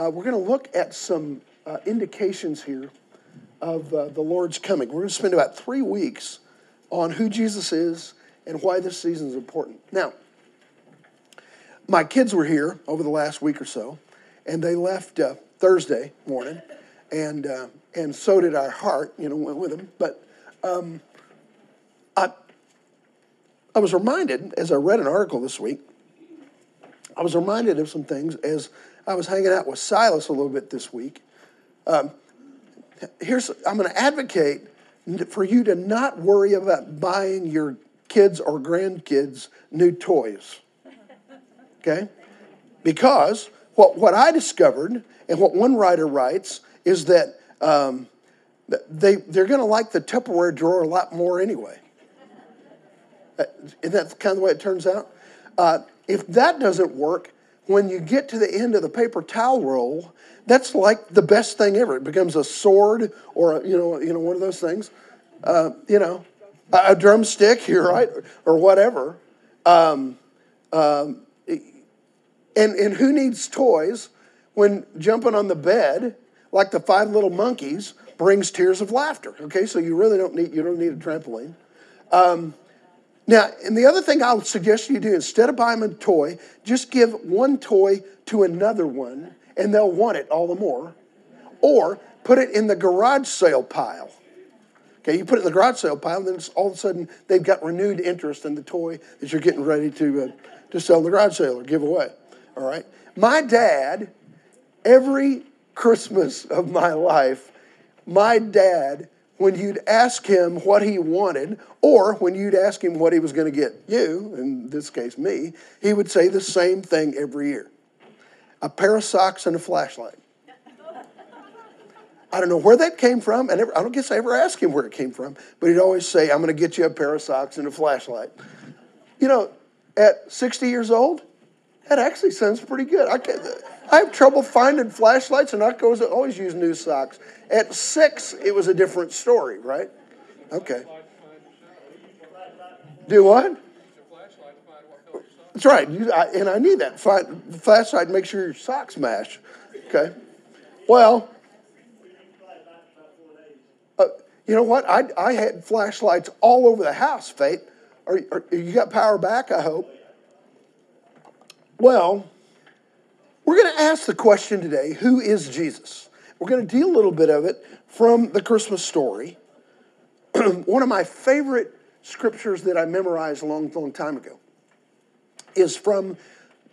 uh, we're going to look at some uh, indications here of uh, the Lord's coming. We're going to spend about three weeks on who Jesus is and why this season is important. Now, my kids were here over the last week or so, and they left uh, Thursday morning, and uh, and so did our heart, you know, went with them. But um, I I was reminded as I read an article this week. I was reminded of some things as I was hanging out with Silas a little bit this week. Um, here's I'm going to advocate for you to not worry about buying your kids or grandkids new toys. Okay? Because what, what I discovered and what one writer writes is that um, they, they're going to like the Tupperware drawer a lot more anyway. Uh, isn't that kind of the way it turns out? Uh, if that doesn't work, when you get to the end of the paper towel roll, that's like the best thing ever. It becomes a sword or a, you know, you know, one of those things. Uh, you know, a, a drumstick, you're right, or whatever. Um, um, and and who needs toys when jumping on the bed like the five little monkeys brings tears of laughter? Okay, so you really don't need you don't need a trampoline. Um, now, and the other thing I would suggest you do instead of buying them a toy, just give one toy to another one, and they'll want it all the more. Or put it in the garage sale pile. Okay, you put it in the garage sale pile, and then all of a sudden they've got renewed interest in the toy that you're getting ready to, uh, to sell the garage sale or give away. All right? My dad, every Christmas of my life, my dad when you'd ask him what he wanted, or when you'd ask him what he was going to get you, in this case me, he would say the same thing every year a pair of socks and a flashlight. I don't know where that came from, and I don't guess I ever asked him where it came from, but he'd always say, I'm going to get you a pair of socks and a flashlight. You know, at 60 years old, that actually sounds pretty good. I, I have trouble finding flashlights, and I always use new socks. At six, it was a different story, right? Okay. Do what? That's right. and I need that. Flashlight, make sure your socks match. Okay. Well, uh, you know what? I, I had flashlights all over the house, Faith. Are, are, you got power back, I hope? Well, we're going to ask the question today who is Jesus? We're going to deal a little bit of it from the Christmas story. One of my favorite scriptures that I memorized a long, long time ago is from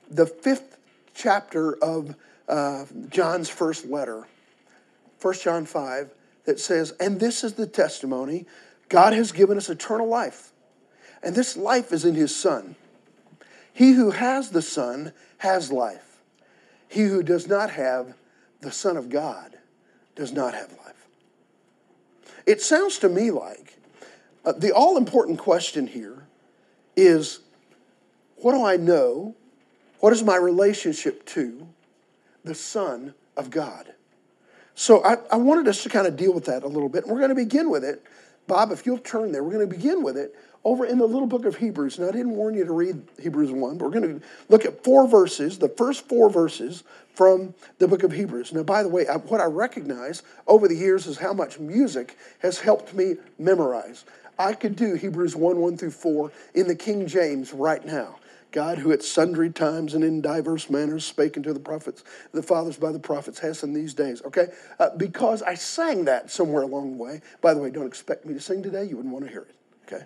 the fifth chapter of uh, John's first letter, 1 John 5, that says, And this is the testimony God has given us eternal life, and this life is in his Son. He who has the Son has life. He who does not have the Son of God does not have life. It sounds to me like uh, the all important question here is what do I know? What is my relationship to the Son of God? So I, I wanted us to kind of deal with that a little bit. And we're going to begin with it. Bob, if you'll turn there, we're going to begin with it over in the little book of Hebrews. Now, I didn't warn you to read Hebrews 1, but we're going to look at four verses, the first four verses from the book of Hebrews. Now, by the way, what I recognize over the years is how much music has helped me memorize. I could do Hebrews 1 1 through 4 in the King James right now. God, who at sundry times and in diverse manners spake unto the prophets, the fathers by the prophets, has in these days. Okay? Uh, because I sang that somewhere along the way. By the way, don't expect me to sing today. You wouldn't want to hear it. Okay?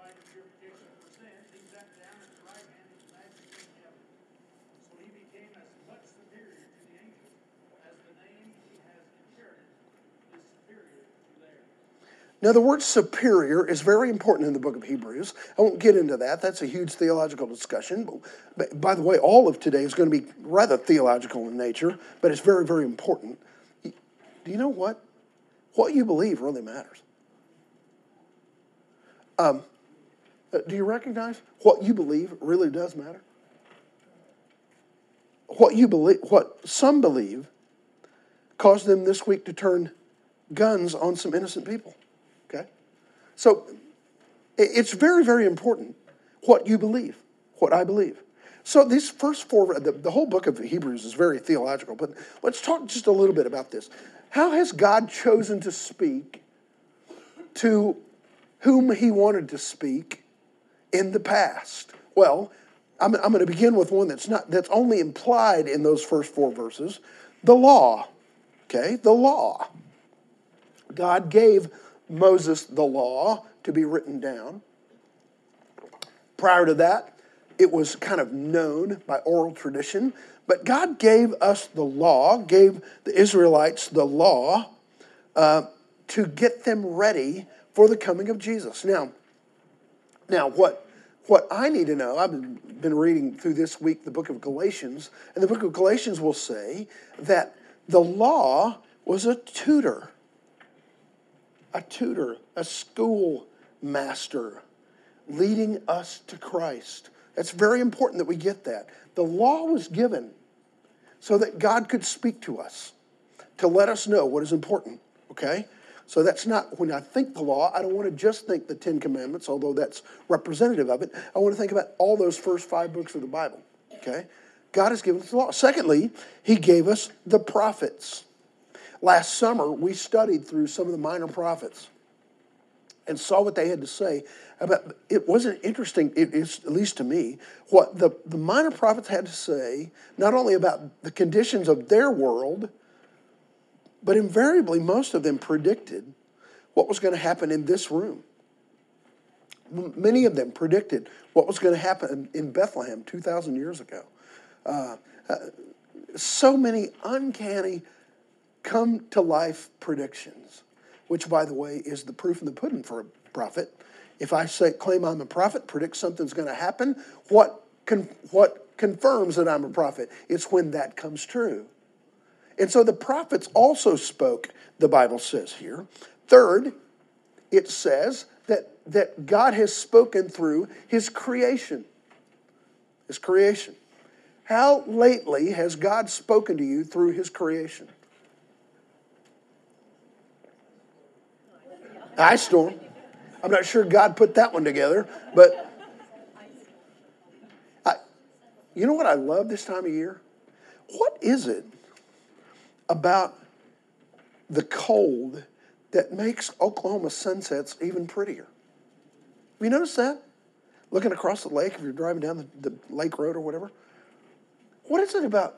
by the purification of sin, he sat down at the right hand of the majesty in heaven. So he became as much superior to the angels as the name he has inherited is superior to theirs. Now, the word superior is very important in the book of Hebrews. I won't get into that. That's a huge theological discussion. But, by the way, all of today is going to be rather theological in nature, but it's very, very important. Do you know what? What you believe really matters. Um, uh, do you recognize what you believe really does matter? What you believe, what some believe, caused them this week to turn guns on some innocent people. Okay? So it's very, very important what you believe, what I believe. So these first four, the, the whole book of Hebrews is very theological, but let's talk just a little bit about this. How has God chosen to speak to whom he wanted to speak in the past? Well, I'm, I'm going to begin with one that's not that's only implied in those first four verses, the law. Okay, the law. God gave Moses the law to be written down. Prior to that, it was kind of known by oral tradition, but God gave us the law, gave the Israelites the law uh, to get them ready for the coming of Jesus. Now, now what what I need to know, I've been reading through this week the book of Galatians, and the book of Galatians will say that the law was a tutor a tutor, a school master leading us to Christ. That's very important that we get that. The law was given so that God could speak to us, to let us know what is important, okay? So that's not, when I think the law, I don't want to just think the Ten Commandments, although that's representative of it. I want to think about all those first five books of the Bible, okay? God has given us the law. Secondly, He gave us the prophets. Last summer, we studied through some of the minor prophets and saw what they had to say about it wasn't interesting it is at least to me what the, the minor prophets had to say not only about the conditions of their world but invariably most of them predicted what was going to happen in this room many of them predicted what was going to happen in bethlehem 2000 years ago uh, uh, so many uncanny come to life predictions, which, by the way, is the proof in the pudding for a prophet. If I say claim I'm a prophet, predict something's going to happen, what con- what confirms that I'm a prophet? It's when that comes true. And so the prophets also spoke, the Bible says here. Third, it says that, that God has spoken through his creation. His creation. How lately has God spoken to you through his creation? Ice storm. I'm not sure God put that one together, but I, you know what I love this time of year? What is it about the cold that makes Oklahoma sunsets even prettier? Have you noticed that? Looking across the lake, if you're driving down the, the lake road or whatever. What is it about?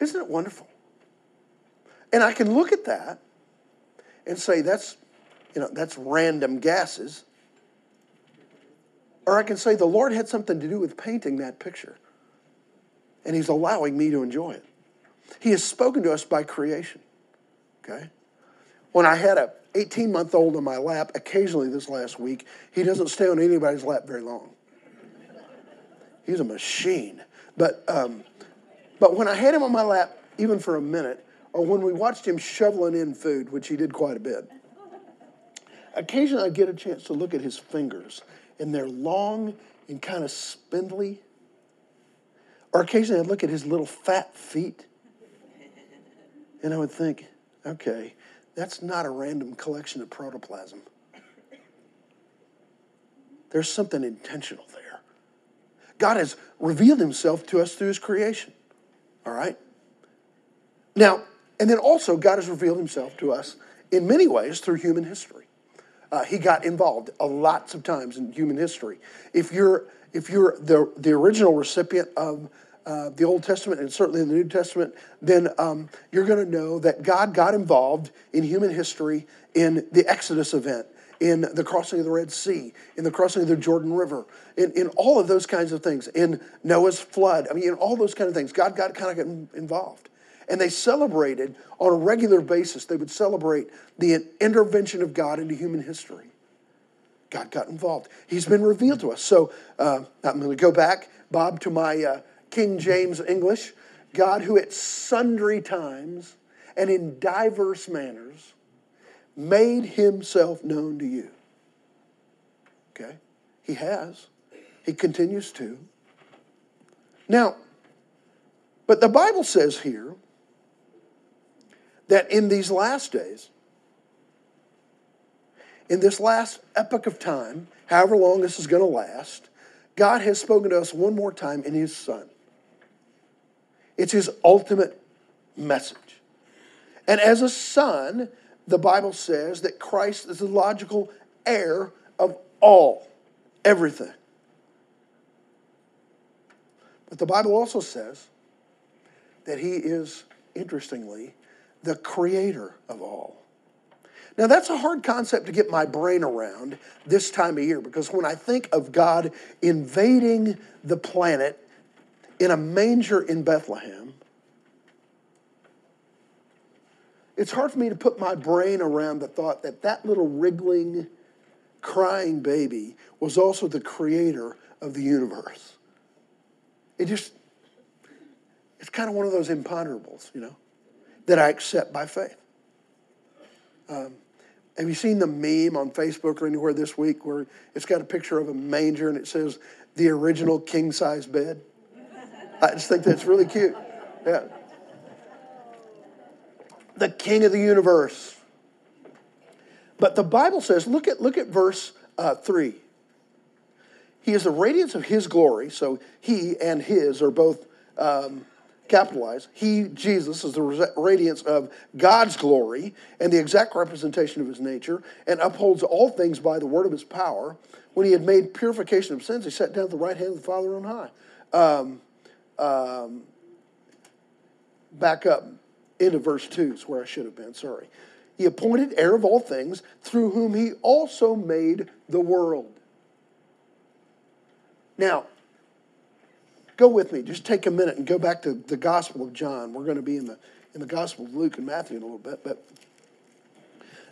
Isn't it wonderful? And I can look at that and say that's, you know, that's random gases. Or I can say the Lord had something to do with painting that picture. And He's allowing me to enjoy it. He has spoken to us by creation. Okay? When I had a 18 month old on my lap, occasionally this last week, he doesn't stay on anybody's lap very long. He's a machine. But, um, but when I had him on my lap, even for a minute, or when we watched him shoveling in food, which he did quite a bit, occasionally I'd get a chance to look at his fingers, and they're long and kind of spindly. Or occasionally I'd look at his little fat feet, and I would think, okay, that's not a random collection of protoplasm. There's something intentional there. God has revealed himself to us through his creation. All right? Now, and then also, God has revealed himself to us in many ways through human history. Uh, he got involved a lots of times in human history. If you're, if you're the, the original recipient of uh, the Old Testament and certainly in the New Testament, then um, you're going to know that God got involved in human history in the Exodus event, in the crossing of the Red Sea, in the crossing of the Jordan River, in, in all of those kinds of things, in Noah's flood. I mean, in all those kind of things, God got kind of involved. And they celebrated on a regular basis, they would celebrate the intervention of God into human history. God got involved. He's been revealed to us. So uh, I'm going to go back, Bob, to my uh, King James English. God, who at sundry times and in diverse manners made himself known to you. Okay? He has. He continues to. Now, but the Bible says here that in these last days, in this last epoch of time, however long this is going to last, God has spoken to us one more time in His Son. It's His ultimate message. And as a son, the Bible says that Christ is the logical heir of all, everything. But the Bible also says that He is, interestingly, the creator of all. Now, that's a hard concept to get my brain around this time of year because when I think of God invading the planet in a manger in Bethlehem, it's hard for me to put my brain around the thought that that little wriggling, crying baby was also the creator of the universe. It just, it's kind of one of those imponderables, you know, that I accept by faith. Um, have you seen the meme on Facebook or anywhere this week where it's got a picture of a manger and it says the original king size bed? I just think that's really cute. Yeah. The king of the universe. But the Bible says, look at, look at verse uh, 3. He is the radiance of his glory, so he and his are both um, capitalized. He, Jesus, is the radiance of God's glory and the exact representation of his nature, and upholds all things by the word of his power. When he had made purification of sins, he sat down at the right hand of the Father on high. Um, um, back up into verse 2 is where I should have been, sorry. He appointed heir of all things, through whom he also made the world. Now, Go with me. Just take a minute and go back to the Gospel of John. We're going to be in the, in the Gospel of Luke and Matthew in a little bit. But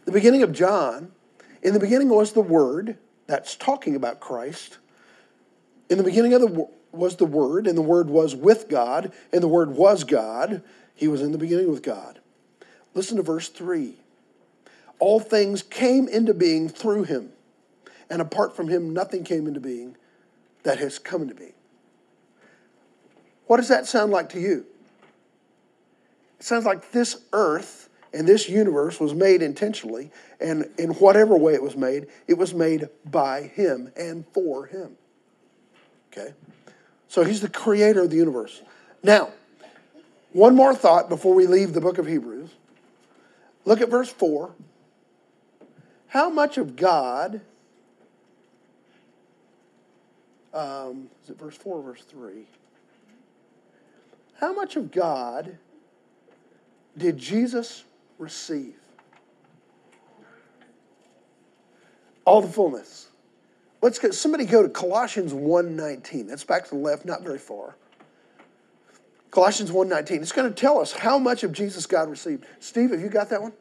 the beginning of John, in the beginning was the Word, that's talking about Christ. In the beginning of the was the Word, and the Word was with God, and the Word was God. He was in the beginning with God. Listen to verse 3. All things came into being through him, and apart from him, nothing came into being that has come into being. What does that sound like to you? It sounds like this earth and this universe was made intentionally, and in whatever way it was made, it was made by Him and for Him. Okay? So He's the creator of the universe. Now, one more thought before we leave the book of Hebrews. Look at verse 4. How much of God, um, is it verse 4 or verse 3? How much of God did Jesus receive? All the fullness. Let's get somebody go to Colossians 1:19. That's back to the left, not very far. Colossians 1:19. It's going to tell us how much of Jesus God received. Steve, have you got that one?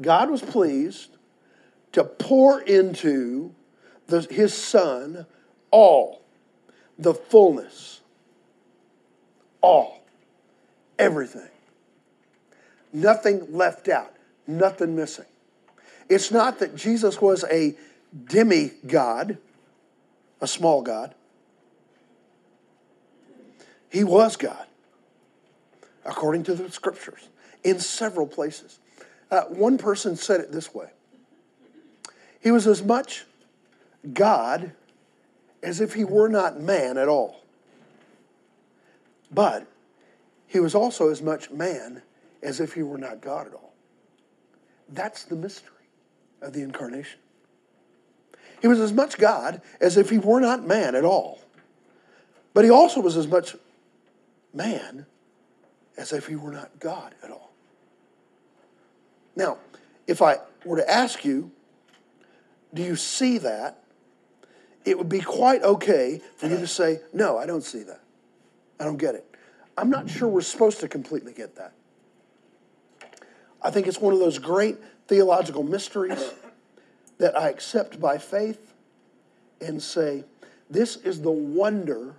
God was pleased to pour into the, his son all the fullness, all, everything. Nothing left out, nothing missing. It's not that Jesus was a demigod, a small God. He was God, according to the scriptures, in several places. Uh, one person said it this way he was as much God as if he were not man at all. But he was also as much man as if he were not God at all. That's the mystery of the incarnation. He was as much God as if he were not man at all. But he also was as much man as if he were not God at all. Now, if I were to ask you, do you see that it would be quite okay for you to say, No, I don't see that. I don't get it. I'm not sure we're supposed to completely get that. I think it's one of those great theological mysteries that I accept by faith and say, This is the wonder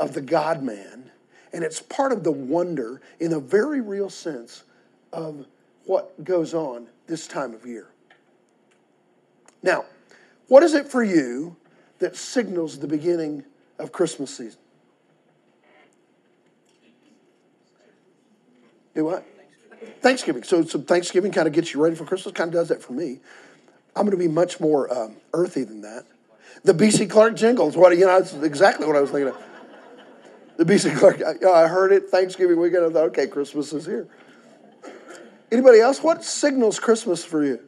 of the God man. And it's part of the wonder in a very real sense of what goes on this time of year. Now, what is it for you that signals the beginning of Christmas season? Do what? Thanksgiving. So, so Thanksgiving kind of gets you ready for Christmas. Kind of does that for me. I'm going to be much more um, earthy than that. The BC Clark jingles. What you know? That's exactly what I was thinking of. The BC Clark. I, I heard it Thanksgiving weekend. I thought, okay, Christmas is here. Anybody else? What signals Christmas for you?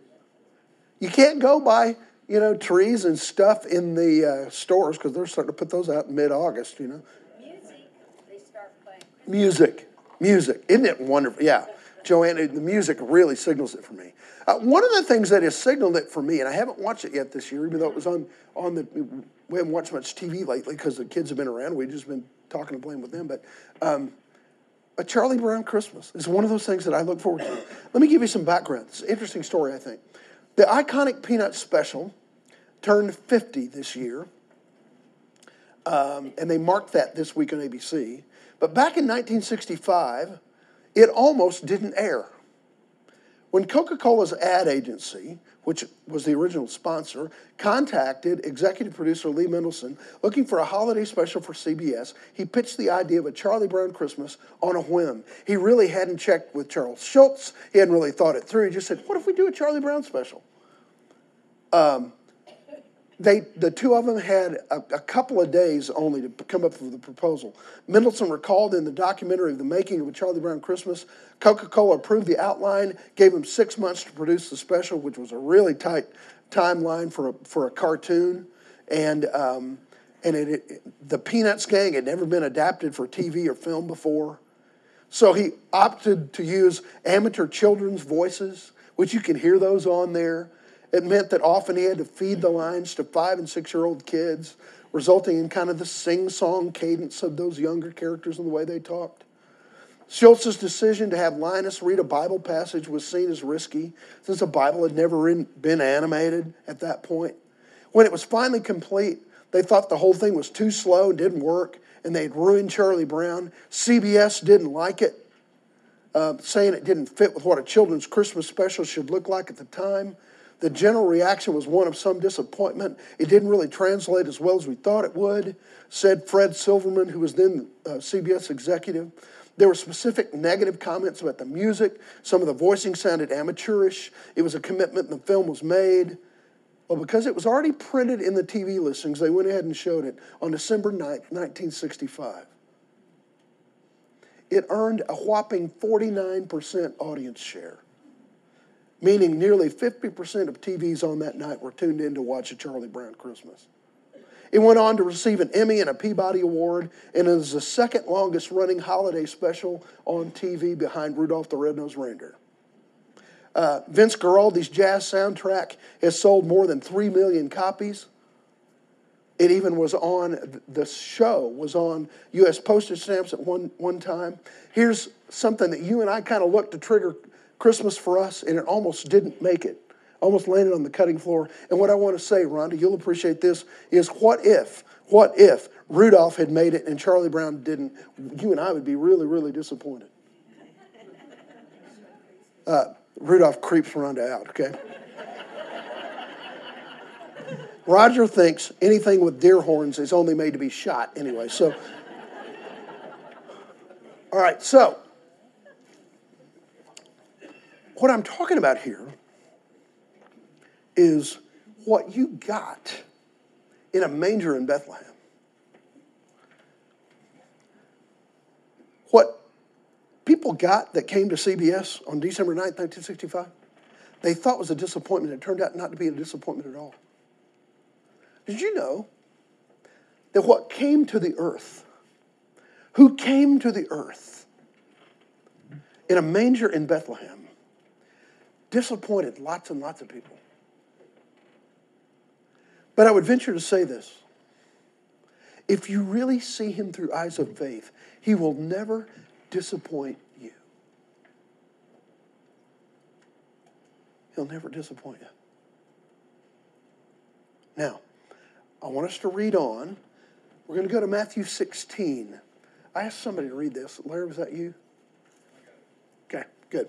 You can't go by you know trees and stuff in the uh, stores because they're starting to put those out in mid-August. You know. Music. They start playing. Music, music. Isn't it wonderful? Yeah. Joanna, the music really signals it for me. Uh, one of the things that has signaled it for me, and I haven't watched it yet this year, even though it was on on the. We haven't watched much TV lately because the kids have been around. We've just been talking and playing with them. But um, a Charlie Brown Christmas is one of those things that I look forward to. Let me give you some background. It's an interesting story, I think. The iconic Peanut Special turned 50 this year, um, and they marked that this week on ABC. But back in 1965, it almost didn't air. When Coca Cola's ad agency, which was the original sponsor, contacted executive producer Lee Mendelson looking for a holiday special for CBS, he pitched the idea of a Charlie Brown Christmas on a whim. He really hadn't checked with Charles Schulz, he hadn't really thought it through. He just said, What if we do a Charlie Brown special? Um, they, the two of them had a, a, couple of days only to come up with the proposal. Mendelson recalled in the documentary of the making of a Charlie Brown Christmas, Coca Cola approved the outline, gave them six months to produce the special, which was a really tight timeline for a, for a cartoon. And, um, and it, it, the Peanuts gang had never been adapted for TV or film before. So he opted to use amateur children's voices, which you can hear those on there. It meant that often he had to feed the lines to five and six year old kids, resulting in kind of the sing song cadence of those younger characters and the way they talked. Schulz's decision to have Linus read a Bible passage was seen as risky, since the Bible had never been animated at that point. When it was finally complete, they thought the whole thing was too slow and didn't work, and they'd ruined Charlie Brown. CBS didn't like it, uh, saying it didn't fit with what a children's Christmas special should look like at the time. The general reaction was one of some disappointment. It didn't really translate as well as we thought it would, said Fred Silverman, who was then uh, CBS executive. There were specific negative comments about the music. Some of the voicing sounded amateurish. It was a commitment, and the film was made. Well, because it was already printed in the TV listings, they went ahead and showed it on December 9th, 1965. It earned a whopping 49% audience share meaning nearly 50% of TVs on that night were tuned in to watch a Charlie Brown Christmas. It went on to receive an Emmy and a Peabody Award, and is the second longest running holiday special on TV behind Rudolph the Red-Nosed Reindeer. Uh, Vince Guaraldi's jazz soundtrack has sold more than 3 million copies. It even was on, the show was on U.S. postage stamps at one, one time. Here's something that you and I kind of look to trigger Christmas for us, and it almost didn't make it. Almost landed on the cutting floor. And what I want to say, Rhonda, you'll appreciate this, is what if, what if Rudolph had made it and Charlie Brown didn't? You and I would be really, really disappointed. Uh, Rudolph creeps Rhonda out, okay? Roger thinks anything with deer horns is only made to be shot anyway. So, all right, so what I'm talking about here is what you got in a manger in Bethlehem. What people got that came to CBS on December 9th, 1965, they thought was a disappointment. It turned out not to be a disappointment at all. Did you know that what came to the earth, who came to the earth in a manger in Bethlehem, disappointed lots and lots of people. But I would venture to say this if you really see him through eyes of faith, he will never disappoint you. He'll never disappoint you. Now, I want us to read on. We're going to go to Matthew 16. I asked somebody to read this. Larry, was that you? Okay, good.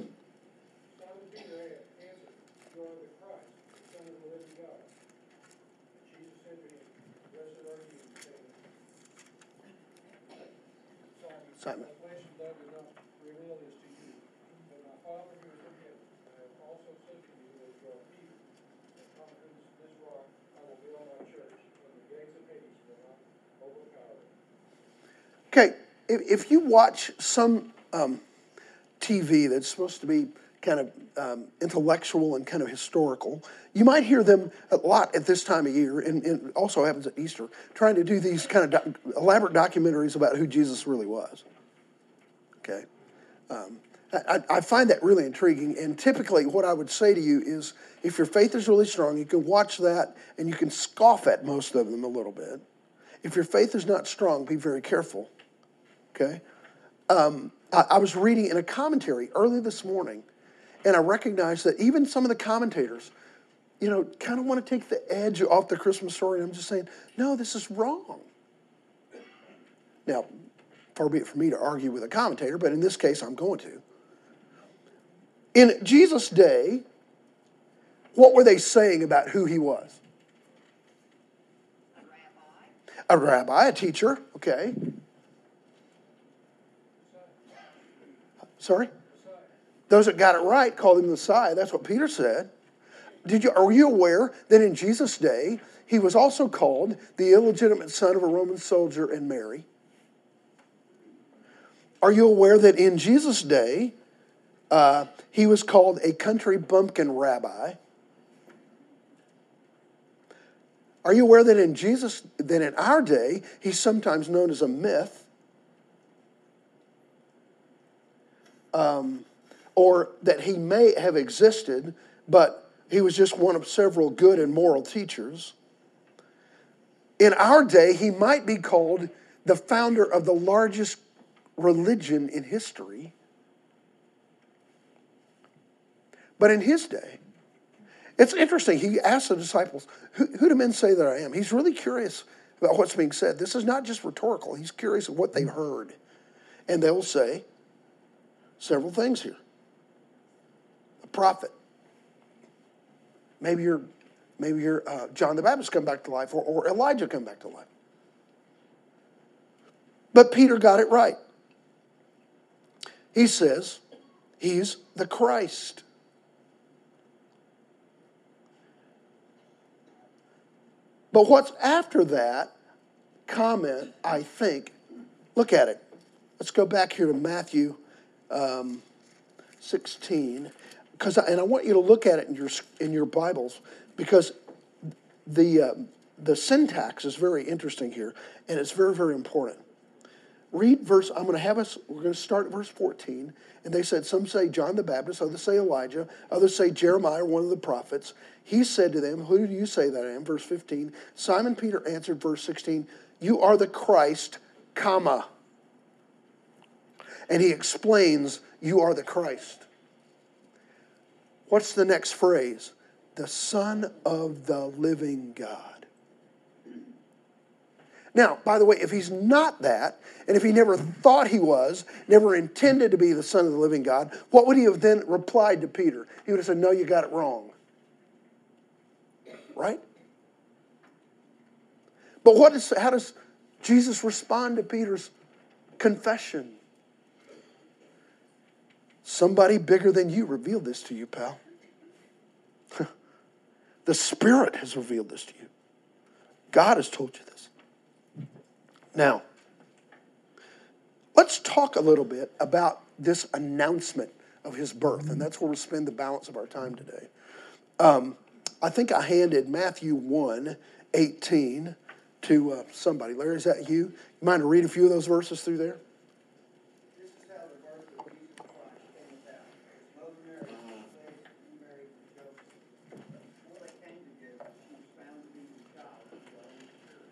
if, if you watch some um, TV that's supposed to be kind of um, intellectual and kind of historical, you might hear them a lot at this time of year, and, and it also happens at Easter, trying to do these kind of elaborate documentaries about who Jesus really was. Okay. Um, I- I find that really intriguing, and typically what I would say to you is if your faith is really strong, you can watch that and you can scoff at most of them a little bit. If your faith is not strong, be very careful. Okay? Um, I, I was reading in a commentary early this morning, and I recognized that even some of the commentators, you know, kind of want to take the edge off the Christmas story. And I'm just saying, no, this is wrong. Now, far be it for me to argue with a commentator, but in this case, I'm going to. In Jesus' day, what were they saying about who he was? A rabbi. A rabbi, a teacher, okay. Sorry? Those that got it right called him the Messiah. That's what Peter said. Did you, are you aware that in Jesus' day, he was also called the illegitimate son of a Roman soldier and Mary? Are you aware that in Jesus' day, uh, he was called a country bumpkin rabbi? Are you aware that in Jesus, that in our day, he's sometimes known as a myth? Um, or that he may have existed, but he was just one of several good and moral teachers. In our day, he might be called the founder of the largest religion in history. But in his day, it's interesting. He asked the disciples, who, who do men say that I am? He's really curious about what's being said. This is not just rhetorical, he's curious of what they've heard. And they'll say several things here a prophet. Maybe you're, maybe you're uh, John the Baptist come back to life, or, or Elijah come back to life. But Peter got it right. He says he's the Christ. But what's after that comment, I think, look at it. Let's go back here to Matthew um, 16, because and I want you to look at it in your in your Bibles because the uh, the syntax is very interesting here, and it's very very important. Read verse. I'm going to have us. We're going to start at verse 14. And they said, some say John the Baptist, others say Elijah, others say Jeremiah, one of the prophets. He said to them, Who do you say that I am? Verse 15. Simon Peter answered, verse 16, You are the Christ, comma. And he explains, You are the Christ. What's the next phrase? The Son of the living God. Now, by the way, if he's not that, and if he never thought he was, never intended to be the Son of the living God, what would he have then replied to Peter? He would have said, No, you got it wrong. Right? But what is, how does Jesus respond to Peter's confession? Somebody bigger than you revealed this to you, pal. the Spirit has revealed this to you. God has told you this. Now, let's talk a little bit about this announcement of his birth, and that's where we'll spend the balance of our time today. Um, I think I handed Matthew 1 18 to uh, somebody. Larry, is that you? You mind to read a few of those verses through there? This is how the birth of Jesus Christ came about. His mother Mary was pledged to be married to Joseph. Before they came together, she was found to be with child of the Holy Spirit.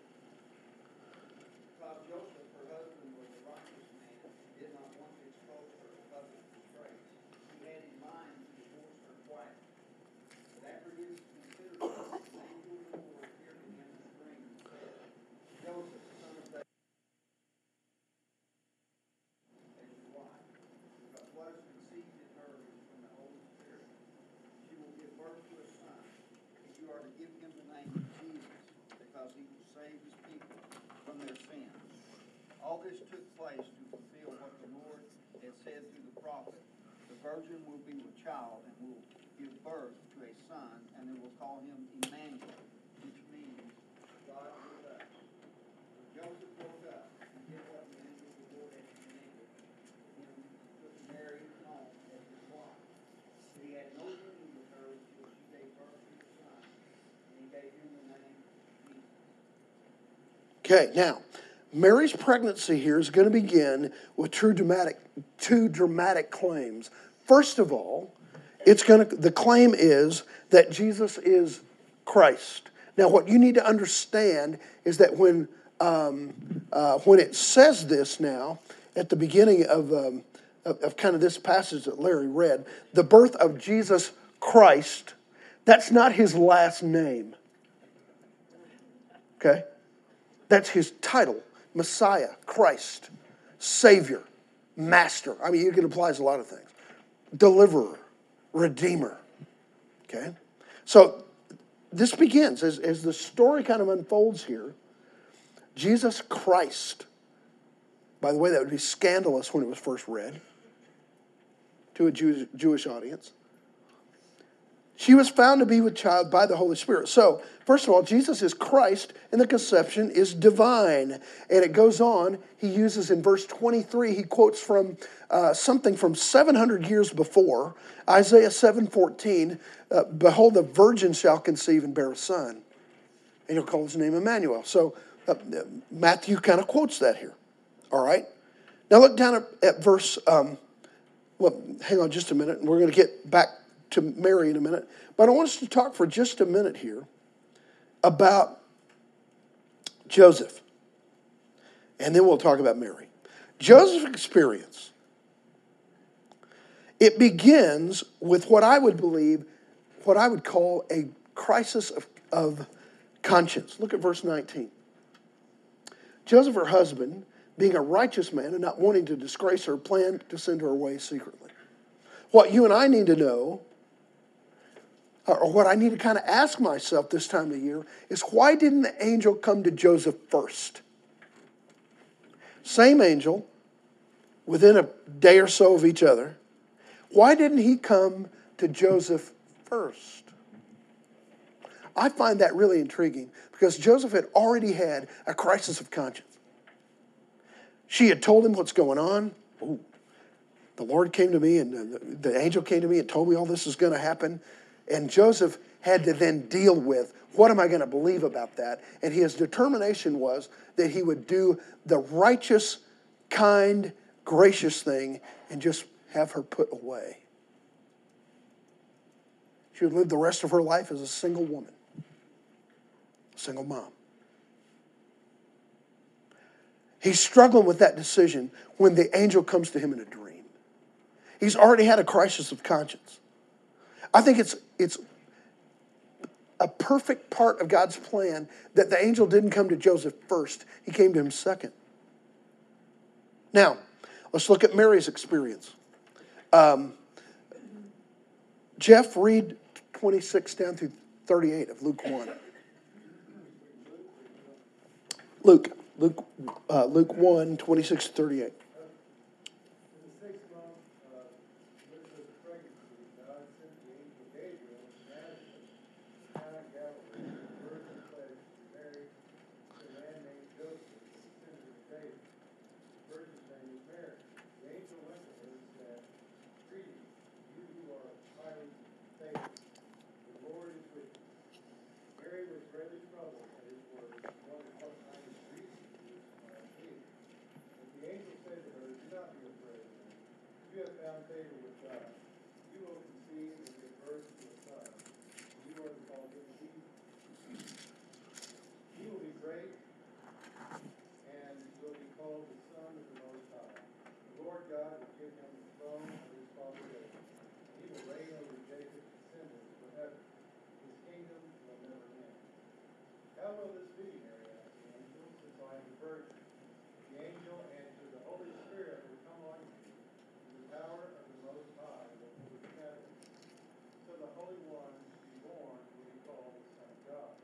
Because Joseph, her husband, was a righteous man, and did not want to expose her to public disgrace. He had in mind to divorce her quietly. But after his consideration, the angel of the Lord appeared to him in a dream and said, Joseph, son of David, as your wife, because what is conceived in her is from the Holy Spirit. She will give birth to a son, and you are to give him the name of Jesus, because he will save his people from their sins. All this took place to fulfill what the Lord had said through the prophet. The virgin will be with child and will give birth to a son, and they will call him Emmanuel, which means God with us. Joseph woke up and did what the angel of the Lord had commanded Mary home as his wife. But he had no union with her until she gave birth to a son, and he gave him the name. Okay, now, Mary's pregnancy here is going to begin with two dramatic, two dramatic claims. First of all, it's going to, the claim is that Jesus is Christ. Now, what you need to understand is that when, um, uh, when it says this now, at the beginning of, um, of, of kind of this passage that Larry read, the birth of Jesus Christ, that's not his last name. Okay? That's his title Messiah, Christ, Savior, Master. I mean, you can apply to a lot of things. Deliverer, Redeemer. Okay? So this begins as, as the story kind of unfolds here. Jesus Christ. By the way, that would be scandalous when it was first read to a Jewish, Jewish audience. She was found to be with child by the Holy Spirit. So, first of all, Jesus is Christ, and the conception is divine. And it goes on, he uses in verse 23, he quotes from uh, something from 700 years before, Isaiah 7.14, uh, Behold, the virgin shall conceive and bear a son, and he'll call his name Emmanuel. So, uh, Matthew kind of quotes that here. All right? Now, look down at, at verse, um, well, hang on just a minute, and we're going to get back to Mary in a minute. But I want us to talk for just a minute here about Joseph. And then we'll talk about Mary. Joseph's experience. It begins with what I would believe, what I would call a crisis of, of conscience. Look at verse 19. Joseph, her husband, being a righteous man and not wanting to disgrace her, planned to send her away secretly. What you and I need to know or what I need to kind of ask myself this time of year is why didn't the angel come to Joseph first? Same angel, within a day or so of each other. Why didn't he come to Joseph first? I find that really intriguing because Joseph had already had a crisis of conscience. She had told him what's going on. Ooh, the Lord came to me and the, the angel came to me and told me all this is going to happen. And Joseph had to then deal with what am I going to believe about that? And his determination was that he would do the righteous, kind, gracious thing and just have her put away. She would live the rest of her life as a single woman, single mom. He's struggling with that decision when the angel comes to him in a dream. He's already had a crisis of conscience. I think it's, it's a perfect part of God's plan that the angel didn't come to Joseph first, he came to him second. Now, let's look at Mary's experience. Um, Jeff, read 26 down through 38 of Luke 1. Luke, Luke, uh, Luke 1, 26 to 38. In the sixth month, uh, which was a pregnancy, God sent the angel Gabriel to Nazareth, town of Galilee, to the virgin pledged to Mary, to a man named Joseph, descendant of David. The virgin's name was Mary. not be afraid. You have found favor with God. You will conceive and give birth to a son. and You are to call him Jesus. He will be great and will be called the Son of the Most High. The Lord God will give him the throne of his father David. and He will reign over Jacob's descendants forever. His kingdom will never end. How will this be, Mary asked the angel, since I am a virgin? The angel answered, The Holy Spirit will come on you, and the power of the Most High will overshadow you. So the Holy One to be born will be called the Son of God.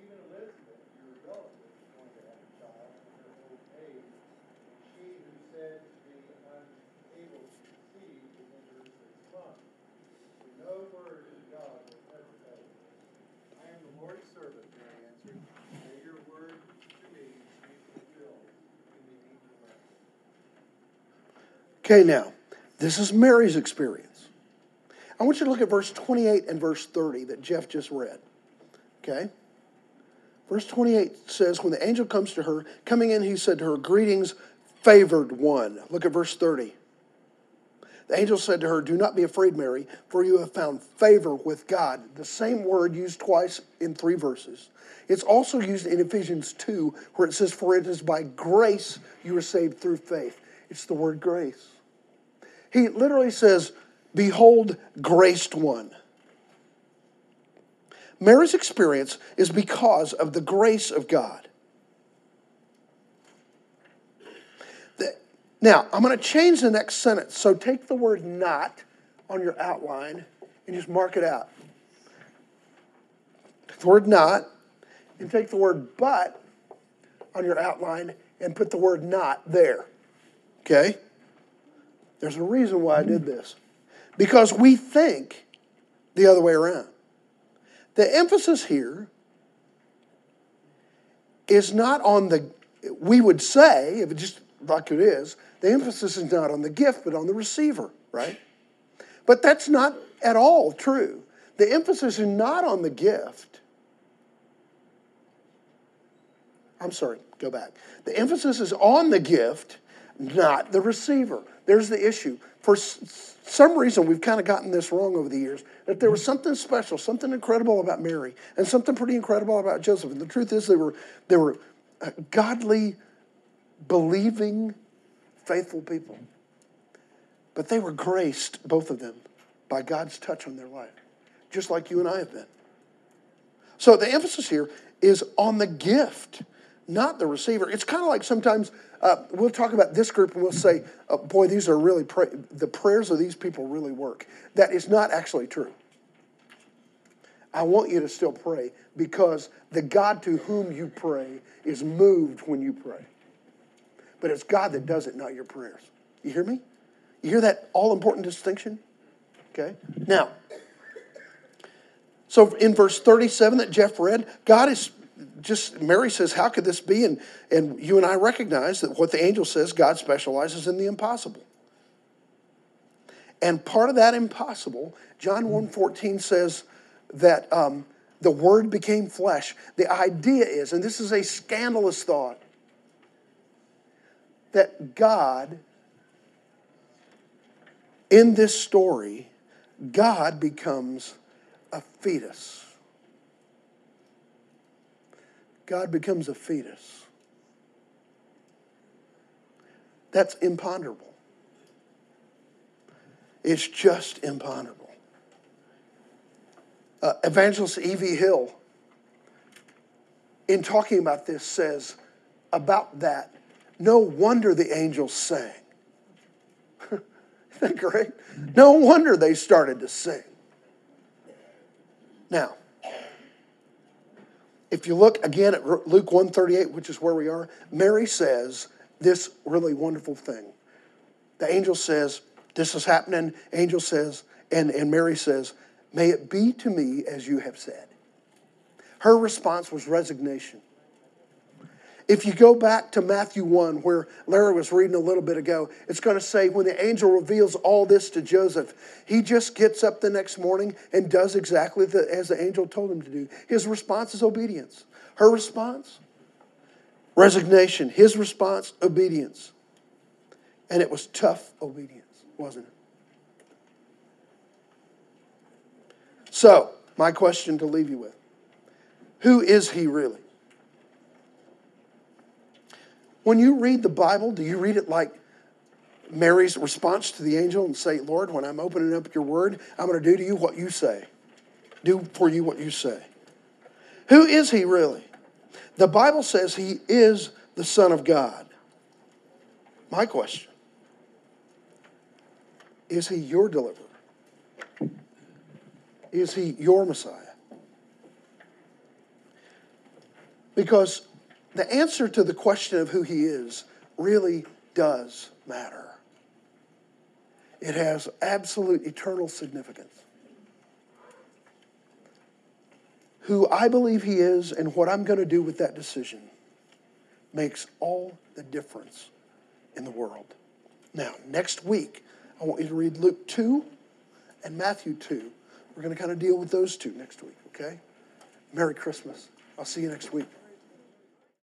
Even Elizabeth, your relative, is going to have a child in her old age, and she who said to be unable to conceive is in her sixth month. For no word of God will ever fail. I am the Lord's servant, Mary answered. May your word to me be fulfilled in the angel message. Okay, now, this is Mary's experience. I want you to look at verse 28 and verse 30 that Jeff just read. Okay? Verse 28 says, When the angel comes to her, coming in, he said to her, Greetings, favored one. Look at verse 30. The angel said to her, Do not be afraid, Mary, for you have found favor with God. The same word used twice in three verses. It's also used in Ephesians 2, where it says, For it is by grace you are saved through faith. It's the word grace. He literally says, Behold, graced one. Mary's experience is because of the grace of God. Now, I'm going to change the next sentence. So take the word not on your outline and just mark it out. Take the word not and take the word but on your outline and put the word not there. Okay? There's a reason why I did this. Because we think the other way around. The emphasis here is not on the, we would say, if it just like it is, the emphasis is not on the gift, but on the receiver, right? But that's not at all true. The emphasis is not on the gift. I'm sorry, go back. The emphasis is on the gift, not the receiver. There's the issue. For some reason, we've kind of gotten this wrong over the years that there was something special, something incredible about Mary, and something pretty incredible about Joseph. And the truth is, they were, they were uh, godly, believing, faithful people. But they were graced, both of them, by God's touch on their life, just like you and I have been. So the emphasis here is on the gift, not the receiver. It's kind of like sometimes uh, we'll talk about this group and we'll say, oh, "Boy, these are really pray- the prayers of these people really work." That is not actually true. I want you to still pray because the God to whom you pray is moved when you pray. But it's God that does it, not your prayers. You hear me? You hear that all important distinction? Okay. Now. So in verse 37 that Jeff read, God is just, Mary says, How could this be? And, and you and I recognize that what the angel says, God specializes in the impossible. And part of that impossible, John 1.14 says that um, the word became flesh. The idea is, and this is a scandalous thought, that God, in this story, God becomes a fetus. God becomes a fetus. That's imponderable. It's just imponderable. Uh, Evangelist E.V. Hill, in talking about this, says about that, no wonder the angels sang. Isn't that great? No wonder they started to sing. Now, if you look again at Luke 138, which is where we are, Mary says this really wonderful thing. The angel says, This is happening. Angel says, and, and Mary says, May it be to me as you have said. Her response was resignation. If you go back to Matthew 1, where Larry was reading a little bit ago, it's going to say when the angel reveals all this to Joseph, he just gets up the next morning and does exactly the, as the angel told him to do. His response is obedience. Her response, resignation. His response, obedience. And it was tough obedience, wasn't it? So, my question to leave you with Who is he really? When you read the Bible, do you read it like Mary's response to the angel and say, Lord, when I'm opening up your word, I'm going to do to you what you say? Do for you what you say. Who is he really? The Bible says he is the Son of God. My question is he your deliverer? Is he your Messiah? Because the answer to the question of who he is really does matter. It has absolute eternal significance. Who I believe he is and what I'm going to do with that decision makes all the difference in the world. Now, next week, I want you to read Luke 2 and Matthew 2. We're going to kind of deal with those two next week, okay? Merry Christmas. I'll see you next week.